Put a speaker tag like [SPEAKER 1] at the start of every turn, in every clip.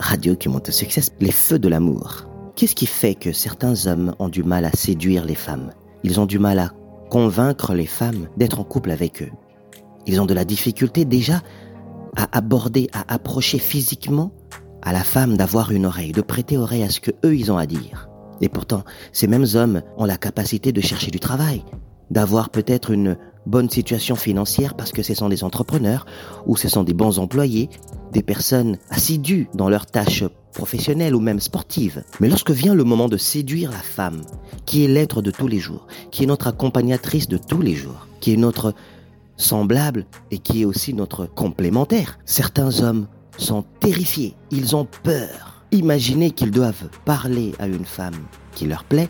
[SPEAKER 1] Radio qui monte au succès, les feux de l'amour. Qu'est-ce qui fait que certains hommes ont du mal à séduire les femmes? Ils ont du mal à convaincre les femmes d'être en couple avec eux. Ils ont de la difficulté déjà à aborder, à approcher physiquement à la femme d'avoir une oreille, de prêter oreille à ce que eux ils ont à dire. Et pourtant, ces mêmes hommes ont la capacité de chercher du travail, d'avoir peut-être une bonne situation financière parce que ce sont des entrepreneurs ou ce sont des bons employés, des personnes assidues dans leurs tâches professionnelles ou même sportives. Mais lorsque vient le moment de séduire la femme, qui est l'être de tous les jours, qui est notre accompagnatrice de tous les jours, qui est notre semblable et qui est aussi notre complémentaire, certains hommes sont terrifiés, ils ont peur. Imaginez qu'ils doivent parler à une femme qui leur plaît,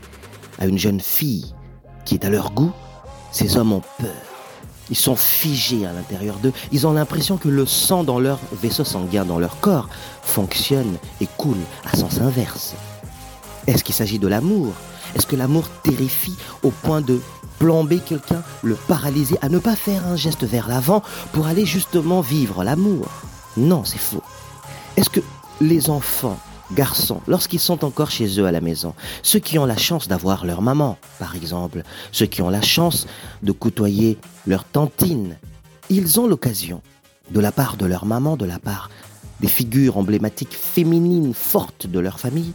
[SPEAKER 1] à une jeune fille qui est à leur goût, ces hommes ont peur. Ils sont figés à l'intérieur d'eux. Ils ont l'impression que le sang dans leur vaisseau sanguin, dans leur corps, fonctionne et coule à sens inverse. Est-ce qu'il s'agit de l'amour? Est-ce que l'amour terrifie au point de plomber quelqu'un, le paralyser, à ne pas faire un geste vers l'avant pour aller justement vivre l'amour? Non, c'est faux. Est-ce que les enfants garçons, lorsqu'ils sont encore chez eux à la maison, ceux qui ont la chance d'avoir leur maman, par exemple, ceux qui ont la chance de côtoyer leur tantine, ils ont l'occasion, de la part de leur maman, de la part des figures emblématiques féminines fortes de leur famille,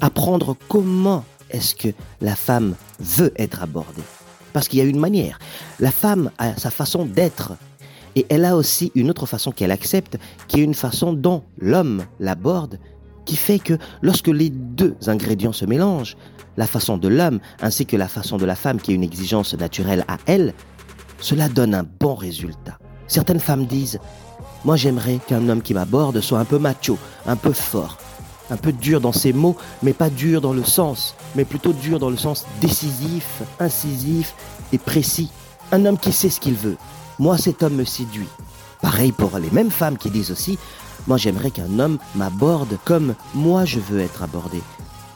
[SPEAKER 1] apprendre comment est-ce que la femme veut être abordée. Parce qu'il y a une manière. La femme a sa façon d'être. Et elle a aussi une autre façon qu'elle accepte, qui est une façon dont l'homme l'aborde qui fait que lorsque les deux ingrédients se mélangent, la façon de l'homme ainsi que la façon de la femme qui est une exigence naturelle à elle, cela donne un bon résultat. Certaines femmes disent Moi j'aimerais qu'un homme qui m'aborde soit un peu macho, un peu fort, un peu dur dans ses mots, mais pas dur dans le sens, mais plutôt dur dans le sens décisif, incisif et précis. Un homme qui sait ce qu'il veut. Moi cet homme me séduit. Pareil pour les mêmes femmes qui disent aussi moi, j'aimerais qu'un homme m'aborde comme moi je veux être abordé.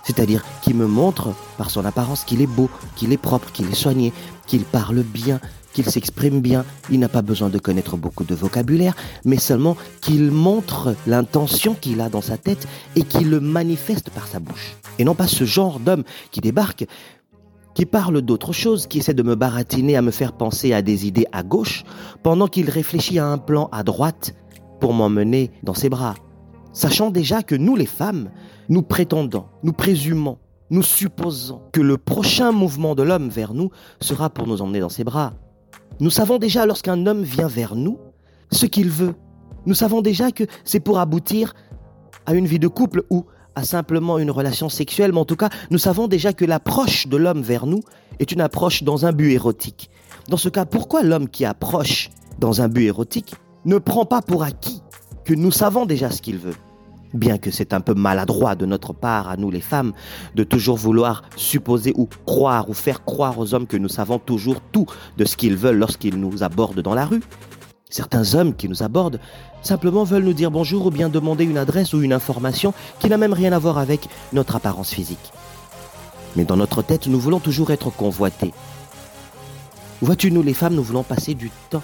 [SPEAKER 1] C'est-à-dire qu'il me montre par son apparence qu'il est beau, qu'il est propre, qu'il est soigné, qu'il parle bien, qu'il s'exprime bien. Il n'a pas besoin de connaître beaucoup de vocabulaire, mais seulement qu'il montre l'intention qu'il a dans sa tête et qu'il le manifeste par sa bouche. Et non pas ce genre d'homme qui débarque, qui parle d'autre chose, qui essaie de me baratiner à me faire penser à des idées à gauche, pendant qu'il réfléchit à un plan à droite pour m'emmener dans ses bras, sachant déjà que nous les femmes, nous prétendons, nous présumons, nous supposons que le prochain mouvement de l'homme vers nous sera pour nous emmener dans ses bras. Nous savons déjà lorsqu'un homme vient vers nous ce qu'il veut. Nous savons déjà que c'est pour aboutir à une vie de couple ou à simplement une relation sexuelle, mais en tout cas, nous savons déjà que l'approche de l'homme vers nous est une approche dans un but érotique. Dans ce cas, pourquoi l'homme qui approche dans un but érotique ne prend pas pour acquis que nous savons déjà ce qu'il veut. Bien que c'est un peu maladroit de notre part, à nous les femmes, de toujours vouloir supposer ou croire ou faire croire aux hommes que nous savons toujours tout de ce qu'ils veulent lorsqu'ils nous abordent dans la rue. Certains hommes qui nous abordent simplement veulent nous dire bonjour ou bien demander une adresse ou une information qui n'a même rien à voir avec notre apparence physique. Mais dans notre tête, nous voulons toujours être convoités. Vois-tu, nous les femmes, nous voulons passer du temps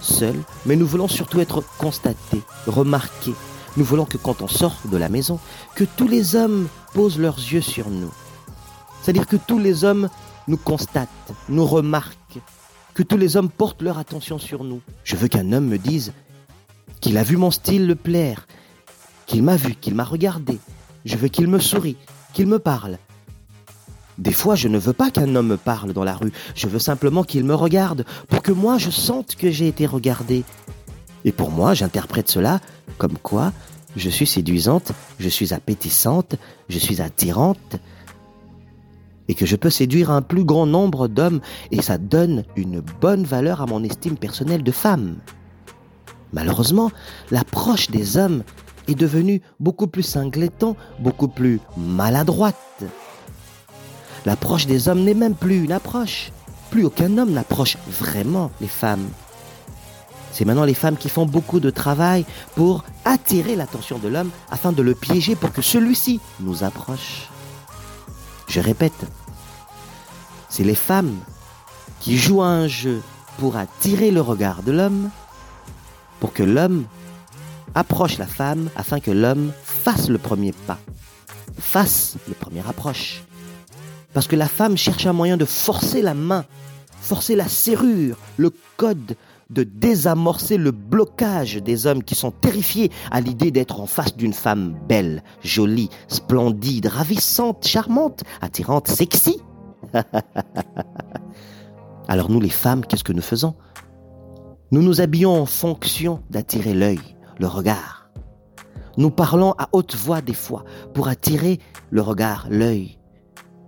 [SPEAKER 1] seuls, mais nous voulons surtout être constatés, remarqués. Nous voulons que quand on sort de la maison, que tous les hommes posent leurs yeux sur nous. C'est-à-dire que tous les hommes nous constatent, nous remarquent, que tous les hommes portent leur attention sur nous. Je veux qu'un homme me dise qu'il a vu mon style le plaire, qu'il m'a vu, qu'il m'a regardé. Je veux qu'il me sourie, qu'il me parle, des fois, je ne veux pas qu'un homme me parle dans la rue, je veux simplement qu'il me regarde, pour que moi je sente que j'ai été regardé. Et pour moi, j'interprète cela comme quoi je suis séduisante, je suis appétissante, je suis attirante, et que je peux séduire un plus grand nombre d'hommes, et ça donne une bonne valeur à mon estime personnelle de femme. Malheureusement, l'approche des hommes est devenue beaucoup plus cinglétant, beaucoup plus maladroite. L'approche des hommes n'est même plus une approche. Plus aucun homme n'approche vraiment les femmes. C'est maintenant les femmes qui font beaucoup de travail pour attirer l'attention de l'homme afin de le piéger pour que celui-ci nous approche. Je répète, c'est les femmes qui jouent un jeu pour attirer le regard de l'homme pour que l'homme approche la femme afin que l'homme fasse le premier pas, fasse le premier approche. Parce que la femme cherche un moyen de forcer la main, forcer la serrure, le code, de désamorcer le blocage des hommes qui sont terrifiés à l'idée d'être en face d'une femme belle, jolie, splendide, ravissante, charmante, attirante, sexy. Alors nous les femmes, qu'est-ce que nous faisons? Nous nous habillons en fonction d'attirer l'œil, le regard. Nous parlons à haute voix des fois pour attirer le regard, l'œil,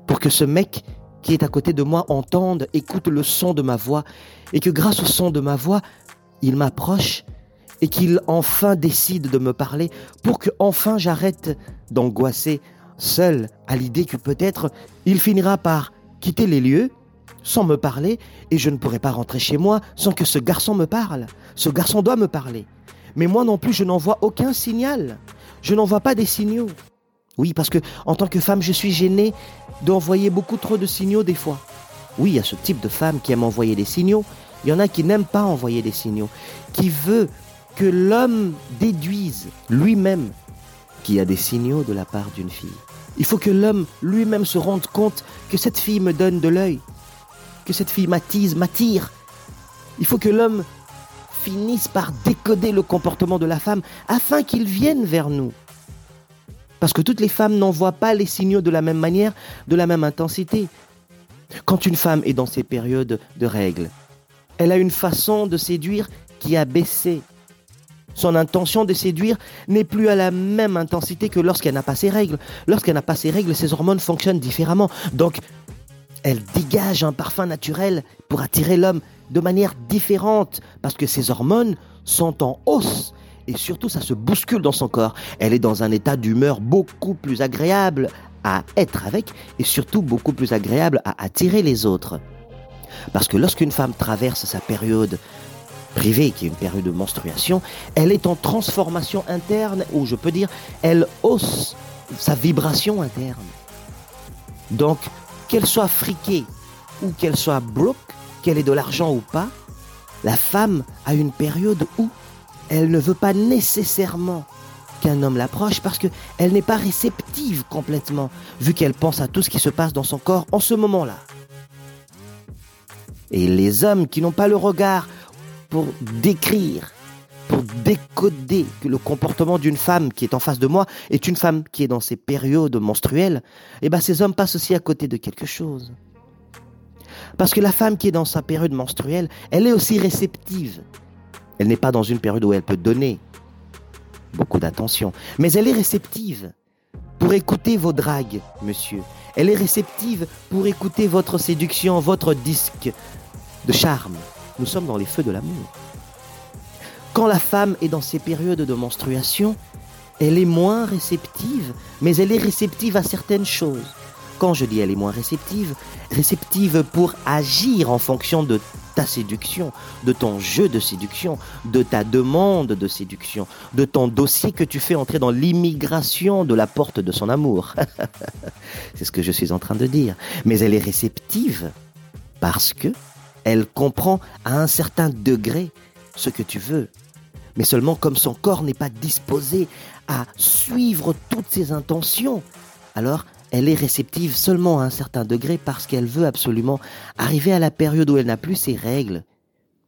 [SPEAKER 1] pour que ce mec qui est à côté de moi entende, écoute le son de ma voix, et que grâce au son de ma voix, il m'approche et qu'il enfin décide de me parler pour que enfin j'arrête d'angoisser seul à l'idée que peut-être il finira par quitter les lieux sans me parler et je ne pourrai pas rentrer chez moi sans que ce garçon me parle. Ce garçon doit me parler. Mais moi non plus, je n'en vois aucun signal. Je n'en vois pas des signaux. Oui, parce que en tant que femme, je suis gênée d'envoyer beaucoup trop de signaux des fois. Oui, il y a ce type de femme qui aime envoyer des signaux. Il y en a qui n'aiment pas envoyer des signaux, qui veut que l'homme déduise lui-même qu'il y a des signaux de la part d'une fille. Il faut que l'homme lui-même se rende compte que cette fille me donne de l'œil, que cette fille m'attise, m'attire. Il faut que l'homme finisse par décoder le comportement de la femme afin qu'il vienne vers nous. Parce que toutes les femmes n'envoient pas les signaux de la même manière, de la même intensité. Quand une femme est dans ses périodes de règles, elle a une façon de séduire qui a baissé. Son intention de séduire n'est plus à la même intensité que lorsqu'elle n'a pas ses règles. Lorsqu'elle n'a pas ses règles, ses hormones fonctionnent différemment. Donc, elle dégage un parfum naturel pour attirer l'homme de manière différente parce que ses hormones sont en hausse et surtout ça se bouscule dans son corps. Elle est dans un état d'humeur beaucoup plus agréable à être avec et surtout beaucoup plus agréable à attirer les autres. Parce que lorsqu'une femme traverse sa période privée, qui est une période de menstruation, elle est en transformation interne, ou je peux dire, elle hausse sa vibration interne. Donc, qu'elle soit friquée ou qu'elle soit broke, qu'elle ait de l'argent ou pas, la femme a une période où elle ne veut pas nécessairement qu'un homme l'approche parce qu'elle n'est pas réceptive complètement, vu qu'elle pense à tout ce qui se passe dans son corps en ce moment-là. Et les hommes qui n'ont pas le regard pour décrire, pour décoder que le comportement d'une femme qui est en face de moi est une femme qui est dans ses périodes menstruelles, eh ben ces hommes passent aussi à côté de quelque chose. Parce que la femme qui est dans sa période menstruelle, elle est aussi réceptive. Elle n'est pas dans une période où elle peut donner beaucoup d'attention, mais elle est réceptive pour écouter vos dragues, monsieur. Elle est réceptive pour écouter votre séduction, votre disque de charme. Nous sommes dans les feux de l'amour. Quand la femme est dans ses périodes de menstruation, elle est moins réceptive, mais elle est réceptive à certaines choses. Quand je dis elle est moins réceptive, réceptive pour agir en fonction de ta séduction, de ton jeu de séduction, de ta demande de séduction, de ton dossier que tu fais entrer dans l'immigration de la porte de son amour. C'est ce que je suis en train de dire. Mais elle est réceptive parce que elle comprend à un certain degré ce que tu veux. Mais seulement comme son corps n'est pas disposé à suivre toutes ses intentions, alors elle est réceptive seulement à un certain degré parce qu'elle veut absolument arriver à la période où elle n'a plus ses règles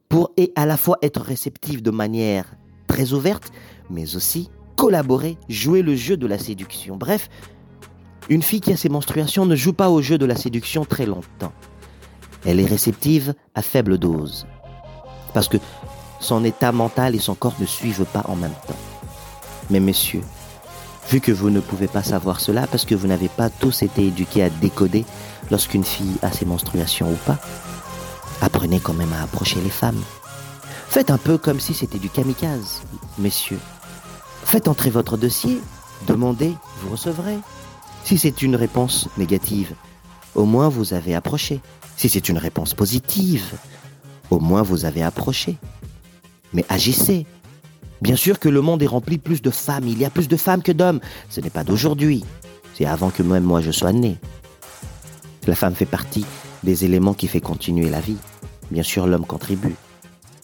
[SPEAKER 1] pour et à la fois être réceptive de manière très ouverte, mais aussi collaborer, jouer le jeu de la séduction. Bref, une fille qui a ses menstruations ne joue pas au jeu de la séduction très longtemps. Elle est réceptive à faible dose. Parce que son état mental et son corps ne suivent pas en même temps. Mais messieurs, Vu que vous ne pouvez pas savoir cela parce que vous n'avez pas tous été éduqués à décoder lorsqu'une fille a ses menstruations ou pas, apprenez quand même à approcher les femmes. Faites un peu comme si c'était du kamikaze, messieurs. Faites entrer votre dossier, demandez, vous recevrez. Si c'est une réponse négative, au moins vous avez approché. Si c'est une réponse positive, au moins vous avez approché. Mais agissez, Bien sûr que le monde est rempli plus de femmes, il y a plus de femmes que d'hommes. Ce n'est pas d'aujourd'hui, c'est avant que même moi je sois né. La femme fait partie des éléments qui fait continuer la vie. Bien sûr, l'homme contribue.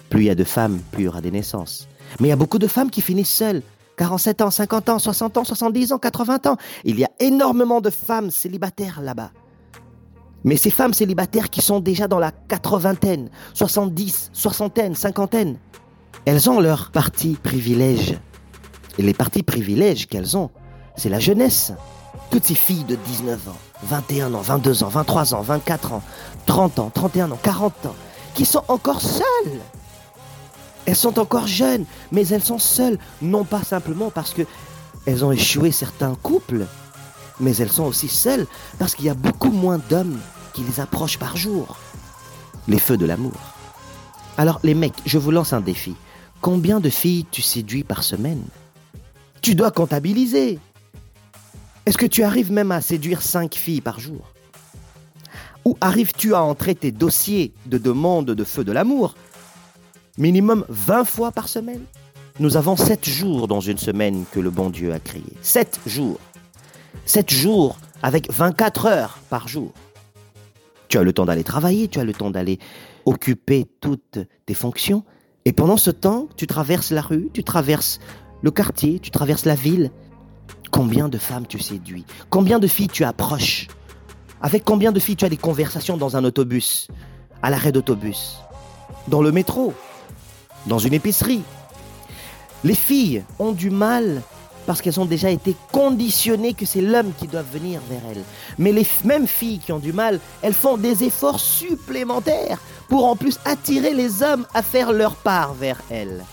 [SPEAKER 1] Plus il y a de femmes, plus il y aura des naissances. Mais il y a beaucoup de femmes qui finissent seules. 47 ans, 50 ans, 60 ans, 70 ans, 80 ans. Il y a énormément de femmes célibataires là-bas. Mais ces femmes célibataires qui sont déjà dans la quatre-vingtaine, 70, soixantaine, cinquantaine, elles ont leur parti privilège. Et les partis privilèges qu'elles ont, c'est la jeunesse. Toutes ces filles de 19 ans, 21 ans, 22 ans, 23 ans, 24 ans, 30 ans, 31 ans, 40 ans, qui sont encore seules. Elles sont encore jeunes, mais elles sont seules, non pas simplement parce que elles ont échoué certains couples, mais elles sont aussi seules parce qu'il y a beaucoup moins d'hommes qui les approchent par jour. Les feux de l'amour. Alors les mecs, je vous lance un défi. Combien de filles tu séduis par semaine? Tu dois comptabiliser. Est-ce que tu arrives même à séduire 5 filles par jour? Ou arrives-tu à entrer tes dossiers de demande de feu de l'amour? Minimum 20 fois par semaine? Nous avons 7 jours dans une semaine que le bon Dieu a créé. 7 jours. 7 jours avec 24 heures par jour. Tu as le temps d'aller travailler, tu as le temps d'aller occuper toutes tes fonctions. Et pendant ce temps, tu traverses la rue, tu traverses le quartier, tu traverses la ville, Combien de femmes tu séduis Combien de filles tu approches Avec combien de filles tu as des conversations dans un autobus À l'arrêt d'autobus Dans le métro Dans une épicerie. Les filles ont du mal parce qu'elles ont déjà été conditionnées que c'est l'homme qui doit venir vers elles. Mais les mêmes filles qui ont du mal, elles font des efforts supplémentaires pour en plus attirer les hommes à faire leur part vers elles.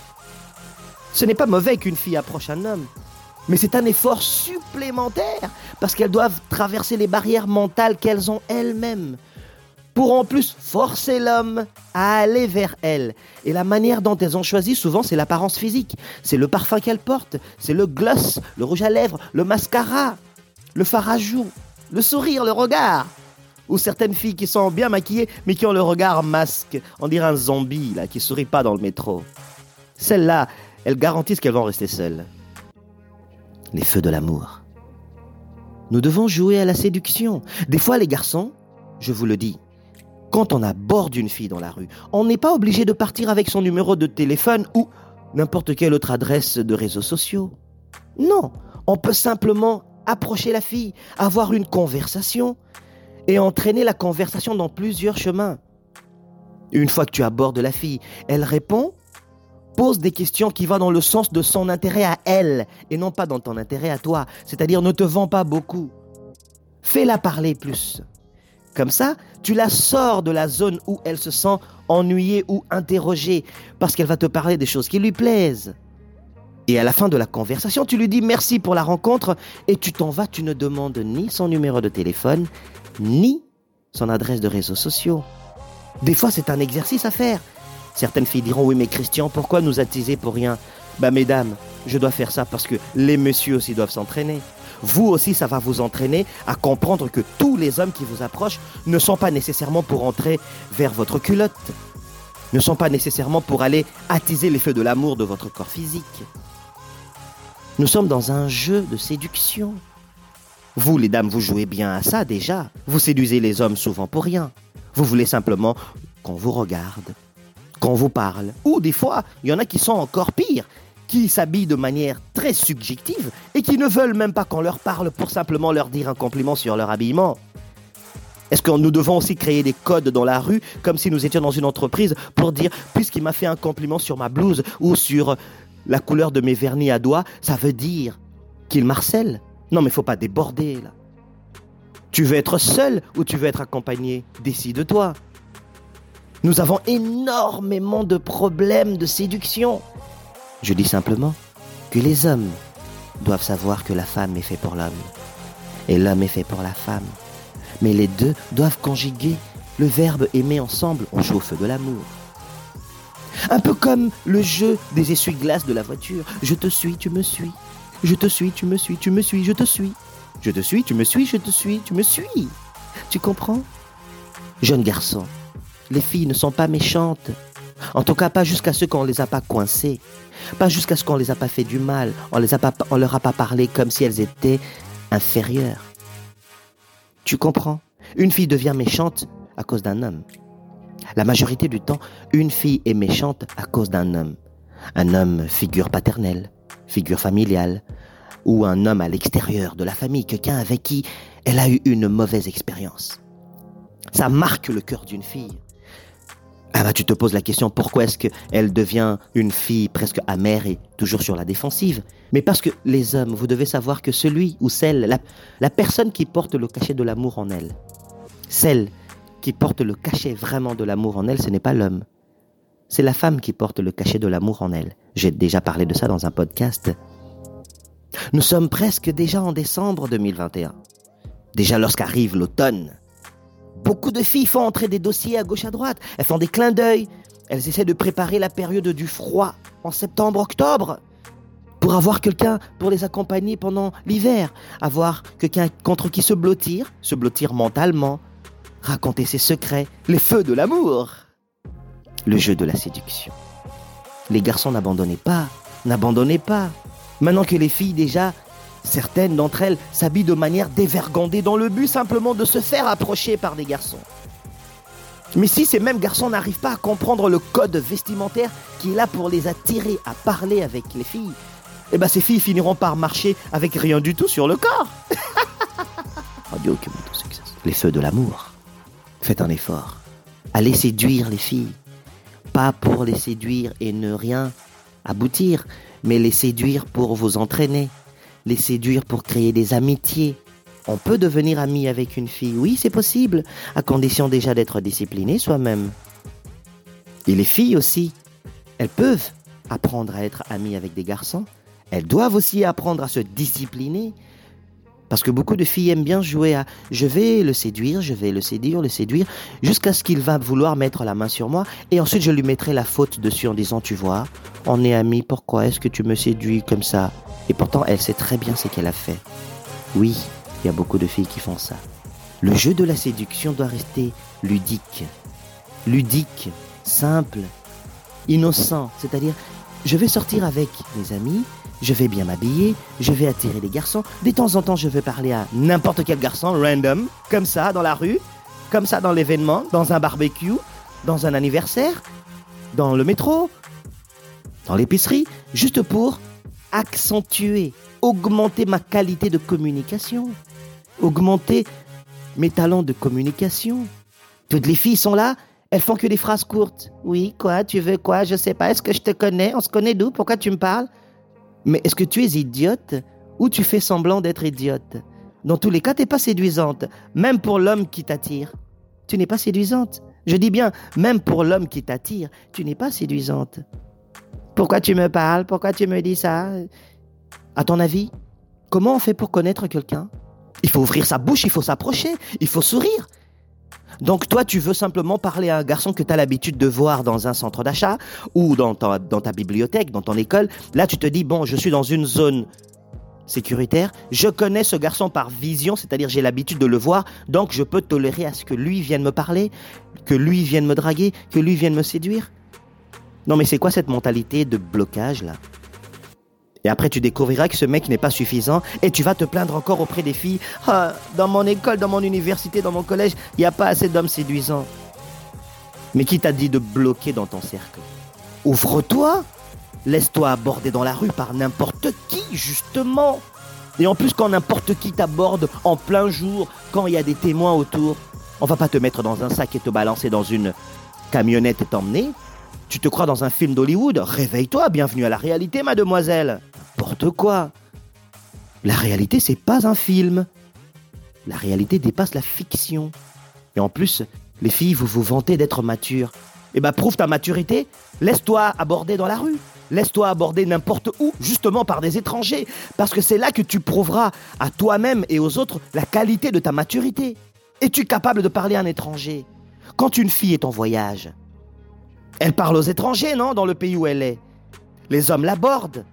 [SPEAKER 1] Ce n'est pas mauvais qu'une fille approche un homme, mais c'est un effort supplémentaire parce qu'elles doivent traverser les barrières mentales qu'elles ont elles-mêmes pour en plus forcer l'homme à aller vers elles. Et la manière dont elles ont choisi, souvent, c'est l'apparence physique. C'est le parfum qu'elles portent, c'est le gloss, le rouge à lèvres, le mascara, le fard à joues, le sourire, le regard. Ou certaines filles qui sont bien maquillées, mais qui ont le regard masque. On dirait un zombie, là, qui sourit pas dans le métro. Celles-là, elles garantissent qu'elles vont rester seules les feux de l'amour. Nous devons jouer à la séduction. Des fois, les garçons, je vous le dis, quand on aborde une fille dans la rue, on n'est pas obligé de partir avec son numéro de téléphone ou n'importe quelle autre adresse de réseaux sociaux. Non, on peut simplement approcher la fille, avoir une conversation et entraîner la conversation dans plusieurs chemins. Une fois que tu abordes la fille, elle répond pose des questions qui vont dans le sens de son intérêt à elle et non pas dans ton intérêt à toi. C'est-à-dire ne te vends pas beaucoup. Fais-la parler plus. Comme ça, tu la sors de la zone où elle se sent ennuyée ou interrogée parce qu'elle va te parler des choses qui lui plaisent. Et à la fin de la conversation, tu lui dis merci pour la rencontre et tu t'en vas, tu ne demandes ni son numéro de téléphone, ni son adresse de réseaux sociaux. Des fois, c'est un exercice à faire. Certaines filles diront oui mais Christian, pourquoi nous attiser pour rien? Bah mesdames, je dois faire ça parce que les messieurs aussi doivent s'entraîner. Vous aussi, ça va vous entraîner à comprendre que tous les hommes qui vous approchent ne sont pas nécessairement pour entrer vers votre culotte, ne sont pas nécessairement pour aller attiser les feux de l'amour de votre corps physique. Nous sommes dans un jeu de séduction. Vous, les dames, vous jouez bien à ça déjà. Vous séduisez les hommes souvent pour rien. Vous voulez simplement qu'on vous regarde, qu'on vous parle. Ou des fois, il y en a qui sont encore pires, qui s'habillent de manière très subjective et qui ne veulent même pas qu'on leur parle pour simplement leur dire un compliment sur leur habillement. Est-ce que nous devons aussi créer des codes dans la rue, comme si nous étions dans une entreprise, pour dire, puisqu'il m'a fait un compliment sur ma blouse ou sur la couleur de mes vernis à doigts, ça veut dire qu'il marcelle? Non, mais faut pas déborder, là. Tu veux être seul ou tu veux être accompagné? Décide-toi. Nous avons énormément de problèmes de séduction. Je dis simplement que les hommes doivent savoir que la femme est faite pour l'homme et l'homme est fait pour la femme. Mais les deux doivent conjuguer le verbe aimer ensemble au chauffe de l'amour. Un peu comme le jeu des essuie-glaces de la voiture. Je te suis, tu me suis. Je te suis, tu me suis, tu me suis, je te suis. Je te suis, tu me suis, je te suis, tu me suis. Tu comprends? Jeune garçon, les filles ne sont pas méchantes. En tout cas, pas jusqu'à ce qu'on les a pas coincées. Pas jusqu'à ce qu'on les a pas fait du mal. On on leur a pas parlé comme si elles étaient inférieures. Tu comprends? Une fille devient méchante à cause d'un homme. La majorité du temps, une fille est méchante à cause d'un homme. Un homme figure paternelle, figure familiale, ou un homme à l'extérieur de la famille, quelqu'un avec qui elle a eu une mauvaise expérience. Ça marque le cœur d'une fille. Ah bah tu te poses la question pourquoi est-ce qu'elle devient une fille presque amère et toujours sur la défensive? Mais parce que les hommes, vous devez savoir que celui ou celle, la, la personne qui porte le cachet de l'amour en elle, celle qui porte le cachet vraiment de l'amour en elle, ce n'est pas l'homme. C'est la femme qui porte le cachet de l'amour en elle. J'ai déjà parlé de ça dans un podcast. Nous sommes presque déjà en décembre 2021. Déjà lorsqu'arrive l'automne, Beaucoup de filles font entrer des dossiers à gauche à droite. Elles font des clins d'œil. Elles essaient de préparer la période du froid en septembre-octobre pour avoir quelqu'un pour les accompagner pendant l'hiver, avoir quelqu'un contre qui se blottir, se blottir mentalement, raconter ses secrets, les feux de l'amour, le jeu de la séduction. Les garçons n'abandonnez pas, n'abandonnez pas. Maintenant que les filles déjà Certaines d'entre elles s'habillent de manière dévergondée dans le but simplement de se faire approcher par des garçons. Mais si ces mêmes garçons n'arrivent pas à comprendre le code vestimentaire qui est là pour les attirer à parler avec les filles, eh ben ces filles finiront par marcher avec rien du tout sur le corps. les feux de l'amour. Faites un effort. Allez séduire les filles. Pas pour les séduire et ne rien aboutir, mais les séduire pour vous entraîner, les séduire pour créer des amitiés. On peut devenir ami avec une fille, oui, c'est possible, à condition déjà d'être discipliné soi-même. Et les filles aussi, elles peuvent apprendre à être amies avec des garçons. Elles doivent aussi apprendre à se discipliner. Parce que beaucoup de filles aiment bien jouer à je vais le séduire, je vais le séduire, le séduire, jusqu'à ce qu'il va vouloir mettre la main sur moi. Et ensuite, je lui mettrai la faute dessus en disant, tu vois, on est amis, pourquoi est-ce que tu me séduis comme ça? Et pourtant, elle sait très bien ce qu'elle a fait. Oui, il y a beaucoup de filles qui font ça. Le jeu de la séduction doit rester ludique. Ludique, simple, innocent. C'est-à-dire, je vais sortir avec mes amis, je vais bien m'habiller, je vais attirer les garçons. De temps en temps, je vais parler à n'importe quel garçon, random, comme ça, dans la rue, comme ça, dans l'événement, dans un barbecue, dans un anniversaire, dans le métro, dans l'épicerie, juste pour accentuer, augmenter ma qualité de communication, augmenter mes talents de communication. Toutes les filles sont là, elles font que des phrases courtes. Oui, quoi, tu veux quoi, je sais pas, est-ce que je te connais, on se connaît d'où, pourquoi tu me parles? Mais est-ce que tu es idiote ou tu fais semblant d'être idiote? Dans tous les cas, tu n'es pas séduisante, même pour l'homme qui t'attire. Tu n'es pas séduisante. Je dis bien, même pour l'homme qui t'attire, tu n'es pas séduisante. Pourquoi tu me parles? Pourquoi tu me dis ça? À ton avis, comment on fait pour connaître quelqu'un? Il faut ouvrir sa bouche, il faut s'approcher, il faut sourire. Donc toi, tu veux simplement parler à un garçon que tu as l'habitude de voir dans un centre d'achat ou dans ta, dans ta bibliothèque, dans ton école. Là, tu te dis, bon, je suis dans une zone sécuritaire, je connais ce garçon par vision, c'est-à-dire j'ai l'habitude de le voir, donc je peux tolérer à ce que lui vienne me parler, que lui vienne me draguer, que lui vienne me séduire. Non, mais c'est quoi cette mentalité de blocage là? Et après, tu découvriras que ce mec n'est pas suffisant et tu vas te plaindre encore auprès des filles. Ah, dans mon école, dans mon université, dans mon collège, il n'y a pas assez d'hommes séduisants. Mais qui t'a dit de bloquer dans ton cercle? Ouvre-toi Laisse-toi aborder dans la rue par n'importe qui, justement. Et en plus, quand n'importe qui t'aborde en plein jour, quand il y a des témoins autour, on va pas te mettre dans un sac et te balancer dans une camionnette et t'emmener. Tu te crois dans un film d'Hollywood? Réveille-toi, bienvenue à la réalité, mademoiselle. N'importe quoi. La réalité, c'est pas un film. La réalité dépasse la fiction. Et en plus, les filles, vous vous vantez d'être matures. Eh ben, prouve ta maturité. Laisse-toi aborder dans la rue. Laisse-toi aborder n'importe où, justement par des étrangers. Parce que c'est là que tu prouveras à toi-même et aux autres la qualité de ta maturité. Es-tu capable de parler à un étranger Quand une fille est en voyage, elle parle aux étrangers, non, dans le pays où elle est. Les hommes l'abordent.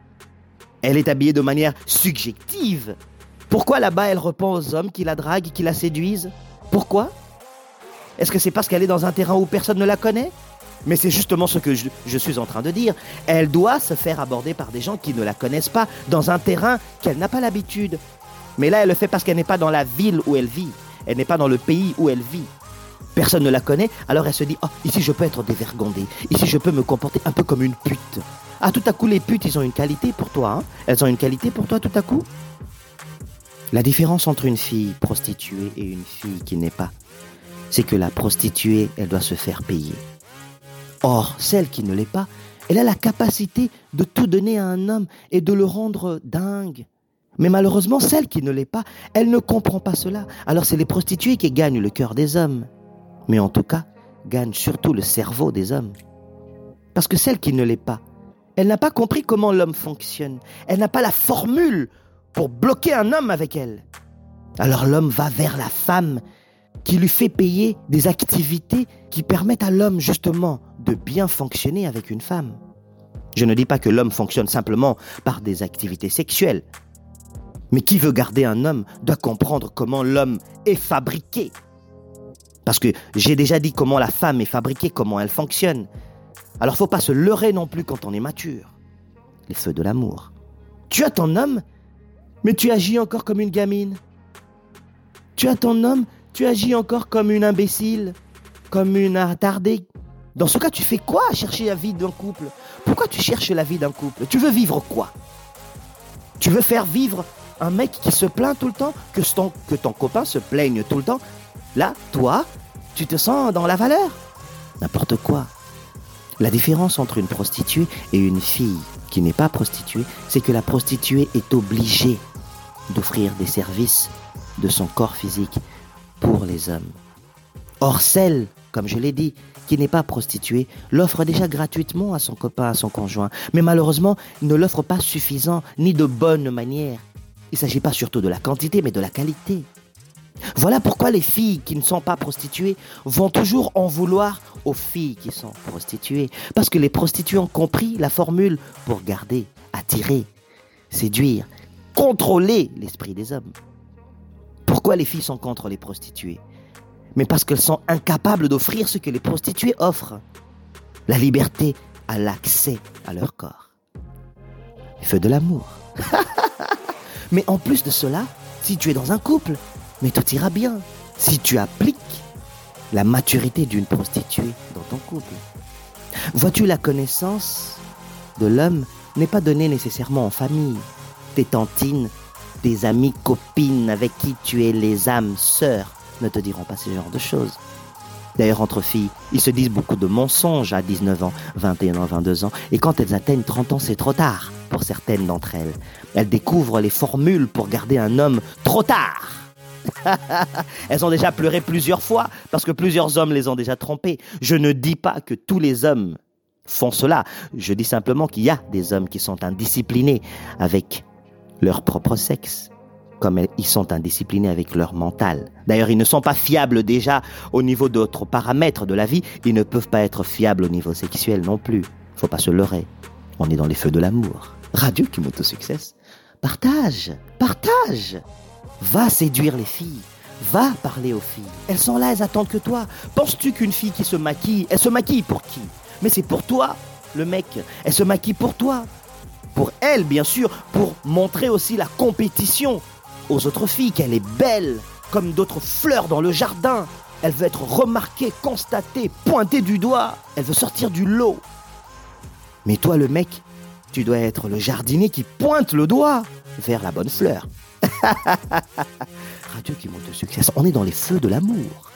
[SPEAKER 1] Elle est habillée de manière subjective. Pourquoi là-bas elle répond aux hommes qui la draguent, qui la séduisent? Pourquoi? Est-ce que c'est parce qu'elle est dans un terrain où personne ne la connaît? Mais c'est justement ce que je, je, suis en train de dire. Elle doit se faire aborder par des gens qui ne la connaissent pas, dans un terrain qu'elle n'a pas l'habitude. Mais là, elle le fait parce qu'elle n'est pas dans la ville où elle vit. Elle n'est pas dans le pays où elle vit. Personne ne la connaît, alors elle se dit, oh, ici je peux être dévergondée, ici je peux me comporter un peu comme une pute. Ah, tout à coup, les putes, ils ont une qualité pour toi. Hein Elles ont une qualité pour toi tout à coup La différence entre une fille prostituée et une fille qui n'est pas, c'est que la prostituée, elle doit se faire payer. Or, celle qui ne l'est pas, elle a la capacité de tout donner à un homme et de le rendre dingue. Mais malheureusement, celle qui ne l'est pas, elle ne comprend pas cela. Alors c'est les prostituées qui gagnent le cœur des hommes mais en tout cas gagne surtout le cerveau des hommes. Parce que celle qui ne l'est pas, elle n'a pas compris comment l'homme fonctionne. Elle n'a pas la formule pour bloquer un homme avec elle. Alors l'homme va vers la femme qui lui fait payer des activités qui permettent à l'homme justement de bien fonctionner avec une femme. Je ne dis pas que l'homme fonctionne simplement par des activités sexuelles. Mais qui veut garder un homme doit comprendre comment l'homme est fabriqué parce que j'ai déjà dit comment la femme est fabriquée, comment elle fonctionne. Alors faut pas se leurrer non plus quand on est mature. Les feux de l'amour. Tu as ton homme, mais tu agis encore comme une gamine. Tu as ton homme, tu agis encore comme une imbécile, comme une attardée. Dans ce cas, tu fais quoi à chercher la vie d'un couple? Pourquoi tu cherches la vie d'un couple? Tu veux vivre quoi? Tu veux faire vivre un mec qui se plaint tout le temps, que ton, que ton copain se plaigne tout le temps Là, toi, tu te sens dans la valeur. N'importe quoi. La différence entre une prostituée et une fille qui n'est pas prostituée, c'est que la prostituée est obligée d'offrir des services de son corps physique pour les hommes. Or, celle, comme je l'ai dit, qui n'est pas prostituée, l'offre déjà gratuitement à son copain, à son conjoint. Mais malheureusement, ne l'offre pas suffisant ni de bonne manière. Il ne s'agit pas surtout de la quantité, mais de la qualité. Voilà pourquoi les filles qui ne sont pas prostituées vont toujours en vouloir aux filles qui sont prostituées. Parce que les prostituées ont compris la formule pour garder, attirer, séduire, contrôler l'esprit des hommes. Pourquoi les filles sont contre les prostituées? Mais parce qu'elles sont incapables d'offrir ce que les prostituées offrent. La liberté à l'accès à leur corps. Feu de l'amour. Mais en plus de cela, si tu es dans un couple, mais tout ira bien si tu appliques la maturité d'une prostituée dans ton couple. Vois-tu, la connaissance de l'homme n'est pas donnée nécessairement en famille. Tes tantines, tes amis, copines avec qui tu es les âmes sœurs ne te diront pas ce genre de choses. D'ailleurs, entre filles, ils se disent beaucoup de mensonges à 19 ans, 21 ans, 22 ans, et quand elles atteignent 30 ans, c'est trop tard pour certaines d'entre elles. Elles découvrent les formules pour garder un homme trop tard. Elles ont déjà pleuré plusieurs fois parce que plusieurs hommes les ont déjà trompées. Je ne dis pas que tous les hommes font cela. Je dis simplement qu'il y a des hommes qui sont indisciplinés avec leur propre sexe, comme ils sont indisciplinés avec leur mental. D'ailleurs, ils ne sont pas fiables déjà au niveau d'autres paramètres de la vie. Ils ne peuvent pas être fiables au niveau sexuel non plus. Faut pas se leurrer. On est dans les feux de l'amour. Radio qui succès. Partage, partage. Va séduire les filles. Va parler aux filles. Elles sont là, elles attendent que toi. Penses-tu qu'une fille qui se maquille, elle se maquille pour qui? Mais c'est pour toi, le mec. Elle se maquille pour toi. Pour elle, bien sûr, pour montrer aussi la compétition aux autres filles, qu'elle est belle, comme d'autres fleurs dans le jardin. Elle veut être remarquée, constatée, pointée du doigt. Elle veut sortir du lot. Mais toi, le mec, tu dois être le jardinier qui pointe le doigt vers la bonne fleur. Radio qui monte de succès. On est dans les feux de l'amour.